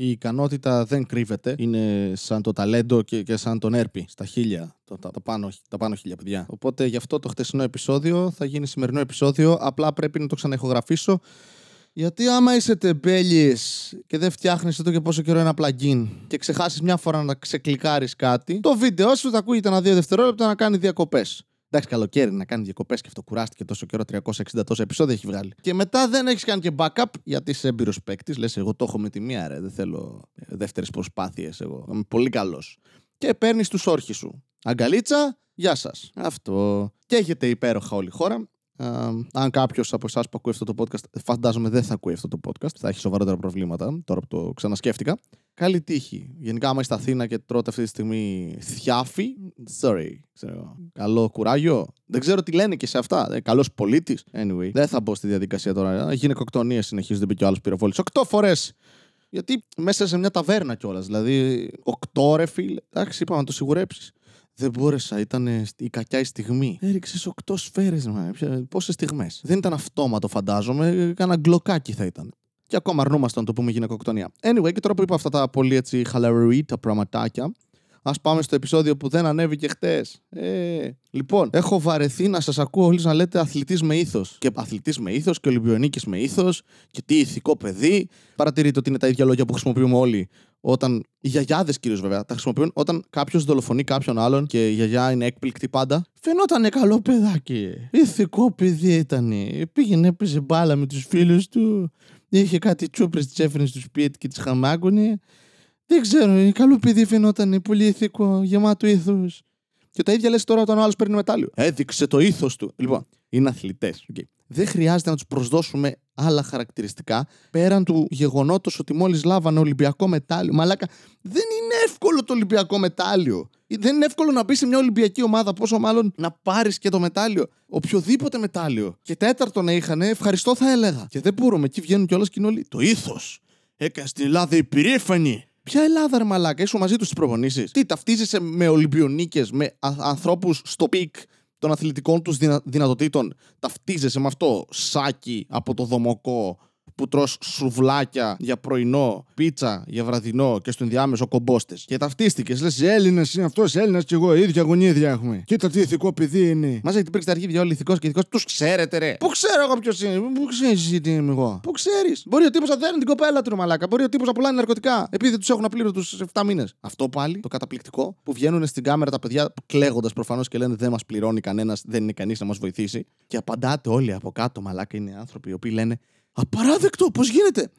Η ικανότητα δεν κρύβεται. Είναι σαν το ταλέντο και, και σαν τον έρπη στα χίλια. Το, τα, τα, πάνω, τα πάνω χίλια παιδιά. Οπότε γι' αυτό το χτεσινό επεισόδιο θα γίνει σημερινό επεισόδιο. Απλά πρέπει να το ξαναεχογραφήσω. Γιατί άμα είσαι τεμπέλης και δεν φτιάχνεις εδώ και πόσο καιρό ένα plugin και ξεχάσεις μια φορά να ξεκλικάρεις κάτι, το βίντεο σου θα ακούγεται ένα δύο δευτερόλεπτα να κάνει διακοπές. Εντάξει, καλοκαίρι να κάνει διακοπές και αυτό κουράστηκε τόσο καιρό, 360 τόσα επεισόδια έχει βγάλει. Και μετά δεν έχεις κάνει και backup γιατί είσαι έμπειρος παίκτης. Λες, εγώ το έχω με τη μία, ρε. Δεν θέλω δεύτερες προσπάθειες. Εγώ είμαι πολύ καλός. Και παίρνεις τους όρχε σου. Αγκαλίτσα, γεια σας. Αυτό. Και έχετε υπέροχα όλη η χώρα. Uh, αν κάποιος από εσάς που ακούει αυτό το podcast, φαντάζομαι δεν θα ακούει αυτό το podcast, θα έχει σοβαρότερα προβλήματα τώρα που το ξανασκέφτηκα. Καλή τύχη. Γενικά, άμα είστε Αθήνα και τρώτε αυτή τη στιγμή θιάφι, sorry. Ξέρω. Καλό κουράγιο. Δεν ξέρω τι λένε και σε αυτά. Ε, Καλός πολίτης. Anyway, δεν θα μπω στη διαδικασία τώρα. Γυναικοκτονίες συνεχίζονται, μπήκε ο άλλος πυροβόλης. Οκτώ φορές γιατί μέσα σε μια ταβέρνα κιόλας. Δηλαδή, οκτώ ρε φίλε. Εντάξει, είπαμε να το σιγουρέψεις. Δεν μπόρεσα, ήταν η κακιά η στιγμή. Έριξες οκτώ σφαίρες, πόσες στιγμές. Δεν ήταν αυτόματο, φαντάζομαι. Κάνα γκλοκάκι θα ήταν. Και ακόμα αρνούμαστε να το πούμε γυναικοκτονία. Anyway, και τώρα που είπα αυτά τα πολύ έτσι χαλαρή τα πραγματάκια, Α πάμε στο επεισόδιο που δεν ανέβηκε χτες. Ε, λοιπόν, έχω βαρεθεί να σας ακούω όλοι να λέτε αθλητής με ήθος. Και αθλητής με ήθος και Ολυμπιονίκης με ήθος. Και τι ηθικό παιδί. Παρατηρείτε ότι είναι τα ίδια λόγια που χρησιμοποιούμε όλοι. Όταν. Οι γιαγιάδες κυρίως βέβαια τα χρησιμοποιούν όταν κάποιος δολοφονεί κάποιον άλλον και η γιαγιά είναι έκπληκτη πάντα. Φαινόταν καλό παιδάκι. Ηθικό παιδί ήταν. Πήγαινε, έπαιζε μπάλα με τους φίλους του. Είχε κάτι τσούπρες, τι έφερε στο σπίτι και τις χαμάγκουνε. Δεν ξέρω, καλό παιδί φαινόταν πολύ ηθικό, γεμάτο ήθος. Και τα ίδια λες τώρα όταν ο άλλος παίρνει μετάλλιο. Έδειξε το ήθος του. Λοιπόν, είναι αθλητές. Okay. Δεν χρειάζεται να τους προσδώσουμε άλλα χαρακτηριστικά πέραν του γεγονότος ότι μόλις λάβανε Ολυμπιακό μετάλλιο. Μαλάκα, δεν είναι εύκολο το Ολυμπιακό μετάλλιο. Δεν είναι εύκολο να μπεις σε μια Ολυμπιακή ομάδα, πόσο μάλλον να πάρεις και το μετάλλιο. Οποιοδήποτε μετάλλιο. Και τέταρτο να είχαν, ευχαριστώ θα έλεγα. Και δεν μπορούμε, εκεί βγαίνουν κιόλας και όλοι. Το ήθος. Έκανες την Ελλάδα υπερήφανη. Ποια Ελλάδα, ρε Μαλάκα, είσαι μαζί τους στις προπονήσεις; Τι, ταυτίζεσαι με Ολυμπιονίκες, με ανθρώπους στο peak των αθλητικών τους δυνα... δυνατοτήτων; Ταυτίζεσαι με αυτό. Σάκη από το Δομοκό που τρως σουβλάκια για πρωινό, πίτσα για βραδινό και στο ενδιάμεσο κομπόστες. Και ταυτίστηκες. Λες Έλληνες είναι αυτός, Έλληνα και εγώ, ίδια γονίδια έχουμε. Κοίτα τι ηθικό παιδί είναι. Μας έχετε πρίξει τα αρχίδια όλοι ηθικός και ηθικός. Τους ξέρετε, ρε. Πού ξέρω εγώ ποιος είναι. Πού ξέρεις εσύ τι είμαι εγώ. Πού ξέρεις. Μπορεί ο τύπος να δέρνει την κοπέλα του, μαλάκα. Μπορεί ο τύπος να πουλάει ναρκωτικά. Επειδή τους έχουν απλήρωτου 7 μήνες. Αυτό πάλι το καταπληκτικό που βγαίνουν στην κάμερα τα παιδιά κλαίγοντας προφανώς και λένε δεν μας πληρώνει κανένας, δεν είναι κανείς να μας βοηθήσει. Και απαντάτε όλοι από κάτω, μαλάκα είναι άνθρωποι οι οποίοι λένε Απαράδεκτο, πώς γίνεται;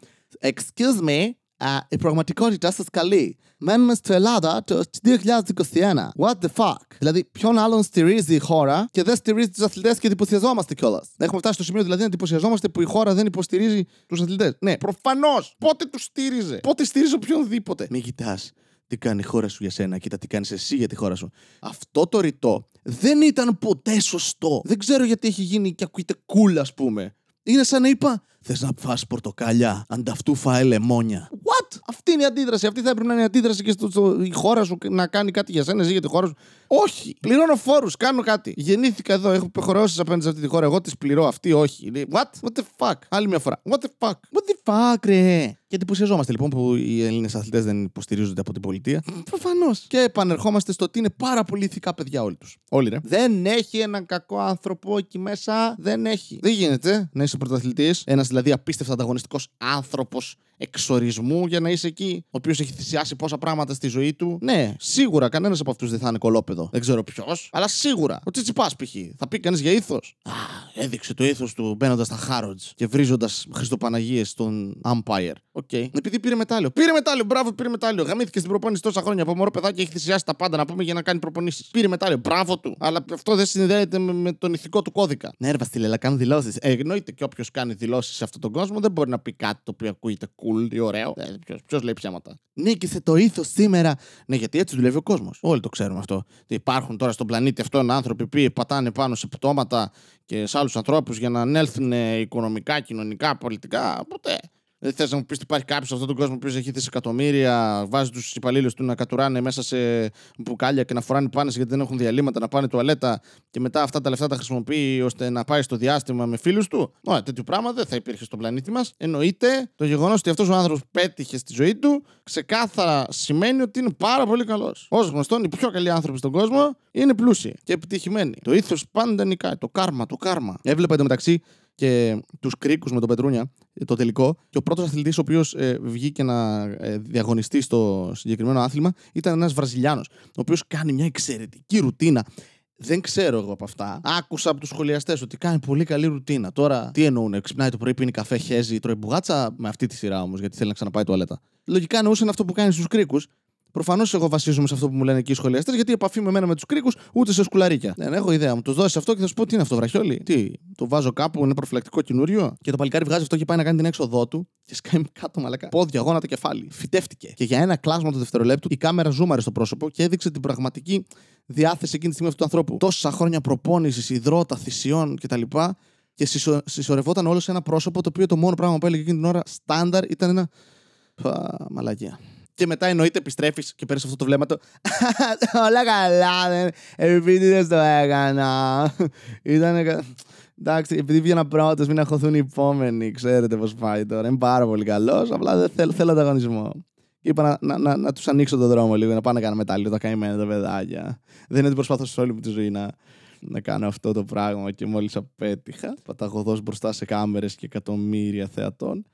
Excuse me, uh, η πραγματικότητα σας καλεί. Μένουμε στην Ελλάδα το 2021. What the fuck; Δηλαδή, ποιον άλλον στηρίζει η χώρα και δεν στηρίζει τους αθλητές και εντυπωσιαζόμαστε κιόλας; Έχουμε φτάσει στο σημείο δηλαδή να εντυπωσιαζόμαστε που η χώρα δεν υποστηρίζει τους αθλητές. Ναι, προφανώς. Πότε τους στήριζε; Πότε στήριζε οποιονδήποτε; Μην κοιτάς τι κάνει η χώρα σου για σένα, κοίτα τι κάνεις εσύ για τη χώρα σου. Αυτό το ρητό δεν ήταν ποτέ σωστό. Δεν ξέρω γιατί έχει γίνει και ακούγεται cool, ας πούμε. Είναι σαν να είπα, Θες να φας πορτοκάλια, ανταυτού φάε λεμόνια. What? Αυτή είναι η αντίδραση. Αυτή θα έπρεπε να είναι η αντίδραση και στο, στο, η χώρα σου να κάνει κάτι για σένα, εσύ για τη χώρα σου. Όχι. Πληρώνω φόρους, κάνω κάτι. Γεννήθηκα εδώ, έχω υποχρεώσεις απέναντι σε αυτή τη χώρα. Εγώ τις πληρώ, αυτή όχι. What? What the fuck? Άλλη μια φορά. What the fuck? What the fuck, ρε; Και εντυπωσιαζόμαστε λοιπόν που οι Έλληνες αθλητές δεν υποστηρίζονται από την πολιτεία. Προφανώς. Και επανερχόμαστε στο ότι είναι πάρα πολύ ηθικά παιδιά όλοι τους. Όλοι, ρε. Δεν έχει έναν κακό άνθρωπο εκεί μέσα. Δεν έχει. Δεν γίνεται να είσαι πρωταθλητής, ένας δηλαδή απίστευτα ανταγωνιστικός άνθρωπος εξορισμού για να είσαι εκεί, ο οποίος έχει θυσιάσει πόσα πράγματα στη ζωή του. Ναι, σίγουρα κανένας από αυτούς δεν θα είναι κολόπεδο. Δεν ξέρω ποιος, αλλά σίγουρα. Ο Τσιτσιπάς π.χ. Θα πει κανείς για ήθος. Α, έδειξε το ήθος του μπαίνοντας στα Χάροτζ και βρίζοντας Χριστοπαναγίες στον Umpire. OK. Okay. Επειδή πήρε μετάλλιο. Πήρε μετάλλιο, μπράβο, πήρε μετάλλιο. Γαμήθηκε στην προπόνηση τόσα χρόνια από μωρό παιδάκι έχει θυσιάσει τα πάντα να πούμε για να κάνει προπονήσεις. Πήρε μετάλλιο, μπράβο του. Αλλά αυτό δεν συνδέεται με, με τον ηθικό του κώδικα. Ναι, ρε Βασίλη, αλλά κάνουν δηλώσεις. Ε, εννοείται και όποιος κάνει δηλώσεις σε αυτόν τον κόσμο δεν μπορεί να πει κάτι το οποίο ακούγεται cool ή ωραίο. Ε, Ποιος λέει ψέματα. Νίκησε το ήθος σήμερα. Ναι, γιατί έτσι δουλεύει ο κόσμος. Όλοι το ξέρουμε αυτό. Υπάρχουν τώρα στον πλανήτη αυτόν άνθρωποι που πατάνε πάνω σε πτώματα και σε άλλους ανθρώπους για να ανέλθουν οικονομικά, κοινωνικά, πολιτικά. Ποτέ. Δεν θες να μου πεις ότι υπάρχει κάποιος σε αυτόν τον κόσμο που έχει δισεκατομμύρια, βάζει τους υπαλλήλους του να κατουράνε μέσα σε μπουκάλια και να φοράνε πάνες γιατί δεν έχουν διαλύματα, να πάνε τουαλέτα και μετά αυτά τα λεφτά τα χρησιμοποιεί ώστε να πάει στο διάστημα με φίλους του. Ωραία, τέτοιο πράγμα δεν θα υπήρχε στον πλανήτη μας. Εννοείται το γεγονός ότι αυτός ο άνθρωπος πέτυχε στη ζωή του ξεκάθαρα σημαίνει ότι είναι πάρα πολύ καλός. Ω γνωστόν, οι πιο καλοί άνθρωποι στον κόσμο είναι πλούσιοι και επιτυχημένοι. Το ήθος πάντα νικάει. Το κάρμα, το κάρμα. Έβλεπα εντωμεταξύ και τους κρίκους με τον Πετρούνια, το τελικό. Και ο πρώτος αθλητής ο οποίος ε, βγήκε να ε, διαγωνιστεί στο συγκεκριμένο άθλημα ήταν ένας Βραζιλιάνος, ο οποίος κάνει μια εξαιρετική ρουτίνα. Δεν ξέρω εγώ από αυτά. Άκουσα από τους σχολιαστές ότι κάνει πολύ καλή ρουτίνα. Τώρα, τι εννοούν, ξυπνάει το πρωί, πίνει καφέ, χέζει, τρώει μπουγάτσα με αυτή τη σειρά όμως, γιατί θέλει να ξαναπάει τουαλέτα. Λογικά εννοούσαν αυτό που κάνει στους κρίκους. Προφανώς εγώ βασίζομαι σε αυτό που μου λένε εκεί οι σχολιαστές, γιατί η επαφή με μένα με τους κρίκους ούτε σε σκουλαρίκια. Δεν έχω ιδέα. Μου το δώσεις αυτό και θα σου πω τι είναι αυτό, βραχιόλι; Τι, το βάζω κάπου, είναι προφυλακτικό καινούριο; Και το παλικάρι βγάζει αυτό και πάει να κάνει την έξοδό του και σκάει κάτω μαλακά. Πόδια, γόνατα, κεφάλι. Φυτεύτηκε. Και για ένα κλάσμα του δευτερολέπτου η κάμερα ζούμαρε στο πρόσωπο και έδειξε την πραγματική διάθεση εκείνη τη στιγμή αυτού του ανθρώπου. Τόσα χρόνια προπόνησης, υδρότα, θυσιών κτλ. Και συσσωρευόταν όλος σε ένα πρόσωπο το οποίο το μόνο πράγμα που έλεγε εκείνη την ώρα στάνταρ ήταν ένα. Πα, μαλακία. Και μετά εννοείται επιστρέφεις και παίρνεις αυτό το βλέμμα του. Όλα καλά, δεν. Επίτηδε το έκανα. Ήταν. Εντάξει, επειδή βγαίνα πρώτο, μην αχωθούν οι επόμενοι. Ξέρετε πώς πάει τώρα. Είναι πάρα πολύ καλός. Απλά δεν θέλω, θέλω ανταγωνισμό. Είπα να, να, να, να τους ανοίξω τον δρόμο λίγο, να πάνε να κάνω μετάλλιο τα καημένα τα παιδάκια. Δεν είναι ότι προσπαθώ σε όλη μου τη ζωή να, να κάνω αυτό το πράγμα και μόλις απέτυχα. Παταγωδός μπροστά σε κάμερες και εκατομμύρια θεατών.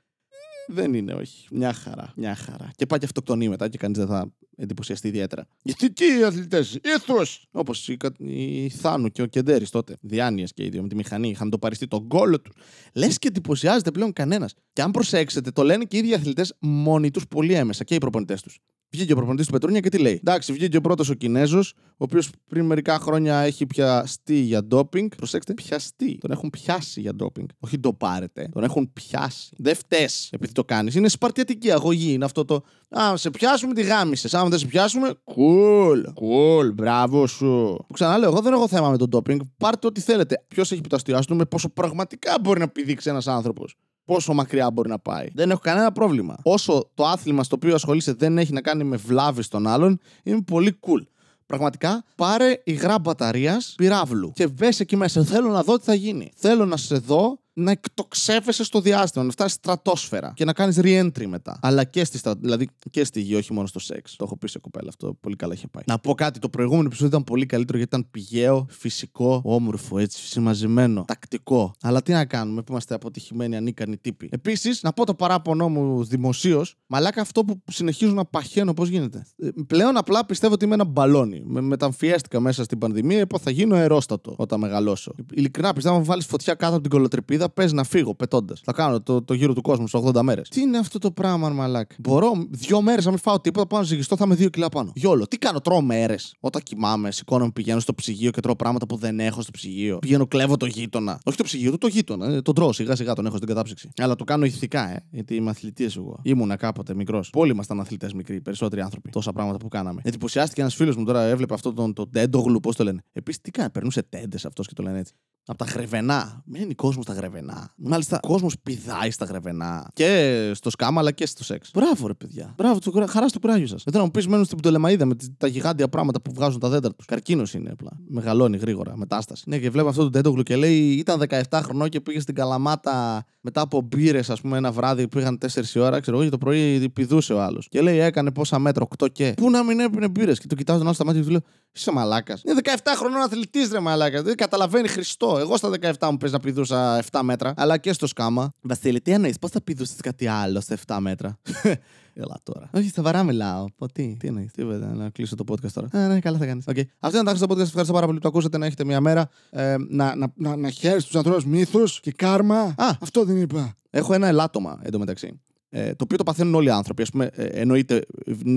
Δεν είναι, όχι. Μια χαρά. Μια χαρά. Και πάει και αυτοκτονεί μετά και κανείς δεν θα εντυπωσιαστεί ιδιαίτερα. Γιατί τι αθλητές, ήθος! Όπως η, η Θάνου και ο Κεντέρης τότε. Διάνοιες και οι δύο με τη μηχανή. Είχαν το παριστεί τον κόλλο τους. Λες και εντυπωσιάζεται πλέον κανένας. Και αν προσέξετε, το λένε και οι ίδιοι αθλητές μόνοι τους πολύ έμεσα και οι προπονητές τους. Βγήκε ο προπονητής του Πετρούνια και τι λέει. Εντάξει, βγήκε ο πρώτος ο Κινέζος, ο οποίος πριν μερικά χρόνια έχει πιαστεί για ντόπινγκ. Προσέξτε, πιαστεί. Τον έχουν πιάσει για ντόπινγκ. Όχι το πάρετε. Τον έχουν πιάσει. Δεν φταίει επειδή το κάνεις. Είναι σπαρτιατική αγωγή. Είναι αυτό το. Α, σε πιάσουμε τη γάμισε. Άμα δεν σε πιάσουμε. Κουλ. Cool. Κουλ. Cool. Μπράβο σου. Που ξαναλέω, εγώ δεν έχω θέμα με τον ντόπινγκ. Πάρτε ό,τι θέλετε. Ποιος έχει πει το αστείο με πόσο πραγματικά μπορεί να πηδήξει ένας άνθρωπος πόσο μακριά μπορεί να πάει. Δεν έχω κανένα πρόβλημα. Όσο το άθλημα στο οποίο ασχολείσαι δεν έχει να κάνει με βλάβη των άλλων, είναι πολύ cool. Πραγματικά πάρε υγρά μπαταρίας πυράβλου και μπε εκεί μέσα. Θέλω να δω τι θα γίνει. Θέλω να σε δω να εκτοξεύεσαι στο διάστημα, να φτάσεις στρατόσφαιρα και να κάνεις re-entry μετά. Αλλά και στη, στρα... δηλαδή και στη γη, όχι μόνο στο σεξ. Το έχω πει σε κοπέλα αυτό. Πολύ καλά είχε πάει. Να πω κάτι. Το προηγούμενο επεισόδιο ήταν πολύ καλύτερο γιατί ήταν πηγαίο, φυσικό, όμορφο, έτσι, συμμαζεμένο, τακτικό. Αλλά τι να κάνουμε που είμαστε αποτυχημένοι, ανίκανοι τύποι. Επίσης, να πω το παράπονό μου δημοσίως, μαλάκα αυτό που συνεχίζουν να παχαίνω, πώς γίνεται; Ε, πλέον απλά πιστεύω ότι είμαι ένα μπαλόνι. Με, μεταμφιέστηκα μέσα στην πανδημία, είπα θα γίνω αερόστατο όταν μεγαλώσω. Ειλικρινά πιστεύω, αν βάλεις φωτιά κάτω από την κολοτρυπίδα, θα παίζει να φύγω πετώντας. Θα κάνω το, το γύρο του κόσμου σε 80 μέρες. Τι είναι αυτό το πράγμα, μαλάκ; Μπορώ δύο μέρες να μην φάω τίποτα, πάω να ζυγιστώ, θα είμαι δύο κιλά πάνω. Γιόλο, τι κάνω, τρώω μέρες. Όταν κοιμάμαι, σηκώνομαι, πηγαίνω στο ψυγείο και τρώω πράγματα που δεν έχω στο ψυγείο. Πηγαίνω, κλέβω το γείτονα. Όχι το ψυγείο του, το γείτονα. Ε, τον τρώω σιγά σιγά, τον έχω στην κατάψυξη. Αλλά το κάνω ηθικά, ε. Γιατί είμαι αθλητής εγώ. Ήμουνα κάποτε μικρός. Όλοι ήμασταν αθλητές μικροί, περισσότεροι άνθρωποι. Τόσα πράγματα που κάναμε. Εντυπωσιάστηκε ένας φίλος μου τώρα, έβλεπε αυτό τον το τέντογλου, πώς το λένε. Επίσης τι κάνει, περνούσε τέντες αυτός και το λένε έτσι. Από τα γρεβενά. Μένει κόσμος στα γρεβενά. Μάλιστα, ο κόσμος πηδάει στα γρεβενά. Και στο σκάμα, αλλά και στο σεξ. Μπράβο, ρε παιδιά. Μπράβο, το, χαρά στο κουράγιο σας. Δεν να μου πεις μένουν στην Πτολεμαίδα με τα γιγάντια πράγματα που βγάζουν τα δέντρα τους. Καρκίνος είναι απλά. Μεγαλώνει γρήγορα, μετάσταση. Ναι, και βλέπω αυτό το τέντογλου και λέει ήταν 17 χρονών και πήγε στην Καλαμάτα μετά από μπύρες, ας πούμε, ένα βράδυ που πήγαν 4 ώρα, ξέρω εγώ, και το πρωί πηδούσε ο άλλος. Και λέει έκανε πόσα μέτρα, 8 και. Πού να μην έπαιρνε μπύρες; Και το κοιτάζω τον άλλο στα μάτια και του λέω Είσαι μαλάκας. Είναι 17 χρονών αθλητής, ρε μαλάκας. Δεν καταλαβαίνει Χριστό. Εγώ στα 17 μου πες να πηδούσα 7 μέτρα, αλλά και στο σκάμα. Βασίλη, τι εννοείς, πώς θα πηδούσες κάτι άλλο σε 7 μέτρα; Έλα τώρα. Όχι, σταβαρά μιλάω. Πω τι, τι εννοείς, τι βέβαια, να κλείσω το podcast τώρα. Ε, ναι, καλά θα κάνεις. Okay. Αυτό ήταν το podcast. Ευχαριστώ πάρα πολύ που το ακούσατε. Να έχετε μια μέρα. Ε, να να, να, να χαίρεσαι τους ανθρώπους μύθους και κάρμα. Α, αυτό δεν είπα. Έχω ένα ελάττωμα εντωμεταξύ. Ε, το οποίο το παθαίνουν όλοι οι άνθρωποι. Ας πούμε, ε, εννοείται,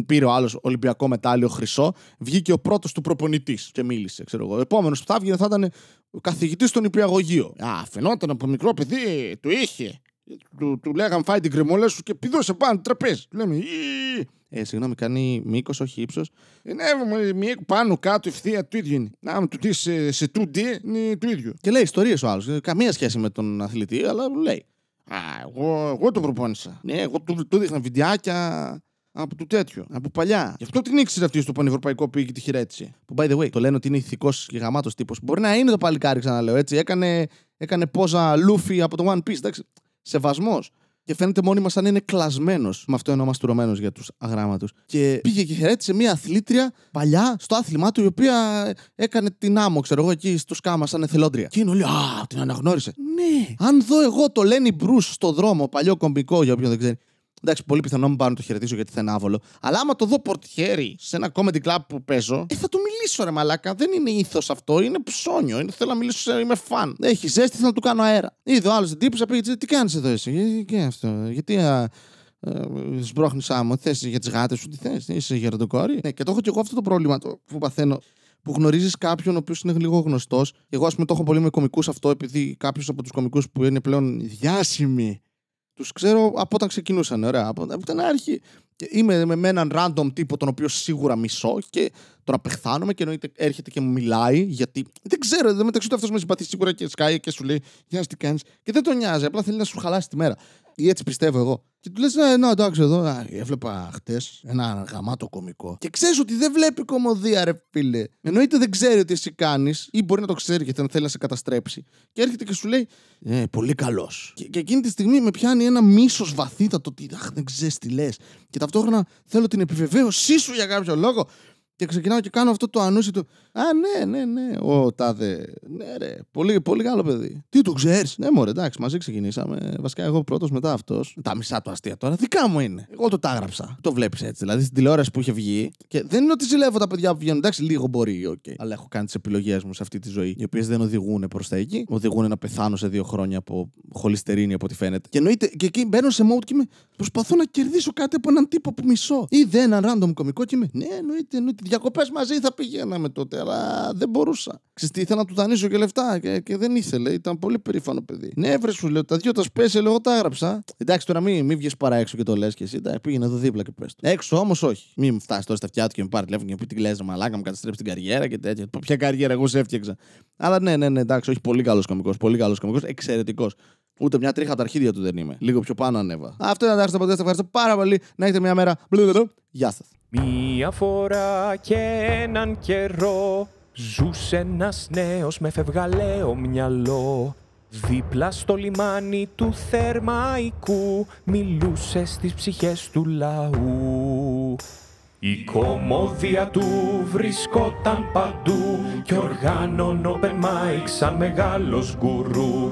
πήρε ο άλλος Ολυμπιακό μετάλλιο χρυσό, βγήκε ο πρώτος του προπονητής και μίλησε. Ξέρω εγώ. Ο επόμενος που θα βγει θα ήταν ο καθηγητής στον υπηαγωγείο. Α, φαινόταν από μικρό παιδί, του είχε. Του, του λέγαν φάει την κρεμόλα σου και πηδούσε πάνω τραπέζι. Του λέμε, ε, συγγνώμη, κάνει μήκος, όχι ύψος. Ε, ναι, πάνω, κάτω, ευθεία, το ίδιο είναι. Να, του δεις σε, σε 2D είναι το ίδιο. Και λέει ιστορίες ο άλλος. Καμία σχέση με τον αθλητή, αλλά λέει. Α, εγώ, εγώ το προπόνησα. Ναι, εγώ του, του δείχνα βιντεάκια από το τέτοιο, από παλιά. Γι' αυτό την ήξερε αυτή στο πανευρωπαϊκό πήγε και τη χειρέτησε. Που by the way, το λένε ότι είναι ηθικός και γαμάτος τύπος. Μπορεί να είναι το παλικάρι, ξαναλέω έτσι. Έκανε, έκανε πόζα λούφι από το One Piece. Εντάξει. Σεβασμός. Και φαίνεται μόνιμα σαν είναι κλασμένος. Με αυτό εννοώ μαστουρωμένος για τους αγράμματους. Και πήγε και χαιρέτησε μια αθλήτρια παλιά στο άθλημά του, η οποία έκανε την άμμο, ξέρω εγώ, εκεί στο σκάμα σαν εθελόντρια. Και είναι όλοι, Α, την αναγνώρισε. Ναι. Αν δω εγώ το Lenny Bruce στο δρόμο, παλιό κομπικό για όποιον δεν ξέρει, Εντάξει, πολύ πιθανό μην πάρω να το χαιρετήσω γιατί θα είναι άβολο. Αλλά άμα το δω πορτιέρι σε ένα comedy club που παίζω, ε, θα του μιλήσω ρε μαλάκα. Δεν είναι ήθος αυτό, είναι ψώνιο. Είναι, θέλω να μιλήσω, είμαι φαν. Έχει ζέστη, θέλω να του κάνω αέρα. Είδε ο άλλος την τύπου, πήγε, τι κάνεις εδώ εσύ, γιατί, τι αυτό, γιατί α, ε, σμπρώχνεις άμμο, θες για τις γάτες σου, τι θες, είσαι γεροντοκόρη. Ναι, και το έχω και εγώ αυτό το πρόβλημα το, που παθαίνω που γνωρίζεις κάποιον ο οποίος είναι λίγο γνωστός. Εγώ, ας πούμε, το έχω πολύ με κομικούς αυτό, επειδή κάποιος από τους κομικούς που είναι πλέον διάσημοι τους ξέρω από όταν ξεκινούσαν. Ωραία. Από, από την αρχή. είμαι με έναν random τύπο τον οποίο σίγουρα μισώ και τον απεχθάνομαι και εννοείται έρχεται και μου μιλάει γιατί δεν ξέρω, δεν μεταξύ του αυτός με συμπαθεί σίγουρα και σκάει και σου λέει Γεια τι κάνεις; Και δεν τον νοιάζει, απλά θέλει να σου χαλάσει τη μέρα. Ή έτσι πιστεύω εγώ. Και του λες, ναι, εντάξει, εδώ α, έβλεπα χτες ένα γαμάτο κωμικό. Και ξέρεις ότι δεν βλέπει κομμωδία, ρε φίλε. Εννοείται δεν ξέρει ότι εσύ κάνεις, ή μπορεί να το ξέρει γιατί θέλει να σε καταστρέψει. Και έρχεται και σου λέει, Ε, πολύ καλός. Και, και εκείνη τη στιγμή με πιάνει ένα μίσος βαθύτατο ότι αχ, δεν ξέρεις τι λες. Και ταυτόχρονα θέλω την επιβεβαίωσή σου για κάποιο λόγο. Και ξεκινάω και κάνω αυτό το ανούσι του. Α, ναι, ναι, ναι. Ο τάδε. Ναι, ρε. Πολύ, πολύ καλό παιδί. Τι το ξέρεις. Ναι, μωρέ, εντάξει, μαζί ξεκινήσαμε. Βασικά, εγώ πρώτος, μετά αυτός. Τα μισά του αστεία τώρα δικά μου είναι. Εγώ το τάγραψα. Το βλέπεις έτσι. Δηλαδή στην τηλεόραση που είχε βγει. Και δεν είναι ότι ζηλεύω τα παιδιά που βγαίνουν. Εντάξει, λίγο μπορεί, okay. Αλλά έχω κάνει τις επιλογές μου σε αυτή τη ζωή. Οι οποίες δεν οδηγούν προς τα εκεί. Οδηγούν να πεθάνω σε δύο χρόνια από χολυστερίνη από ό,τι φαίνεται. Και εννοείται και εκεί μπαίνω σε mode και με προσπαθώ να κερδίσω κάτι από έναν τύπο που μισώ. Ή δεν έναν random κομικό και με. Ναι, εννοείται, εννοείται διακοπές μαζί θα πηγαίναμε τότε, αλλά δεν μπορούσα. Ξέρετε, ήθελα να του δανείσω και λεφτά και, και δεν ήθελε. Ήταν πολύ περήφανο παιδί. Ναι, βρε σου λέω, τα δυο τα σπέσει, εγώ τα έγραψα. Εντάξει, τώρα μην μη βγεις παρά έξω και το λες και εσύ. Τα πήγαινε εδώ δίπλα και πες. Έξω όμως όχι. Μην φτάσεις τώρα στα αυτιά του και με πάρεις τηλέφωνο και πει τι λες, μαλάκα, μου καταστρέψει την καριέρα και τέτοια. Ποια καριέρα εγώ σε έφτιαξα. Αλλά ναι, ναι, ναι, εντάξει, όχι πολύ καλός κομικό. Πολύ καλός κομικό, εξαιρετικός. Ούτε μια τρίχα τα αρχίδια του δεν είμαι. Λίγο πιο πάνω ανέβα. Αυτό ήταν το podcast. Ευχαριστώ πάρα πολύ. Να έχετε μια μέρα. Γεια σας. Μία φορά και έναν καιρό Ζούσε ένας νέος με φευγαλαίο μυαλό Δίπλα στο λιμάνι του Θερμαϊκού Μιλούσε στις ψυχές του λαού η κομμόδια του βρισκόταν παντού Κι οργάνων open mic σαν μεγάλος γκουρού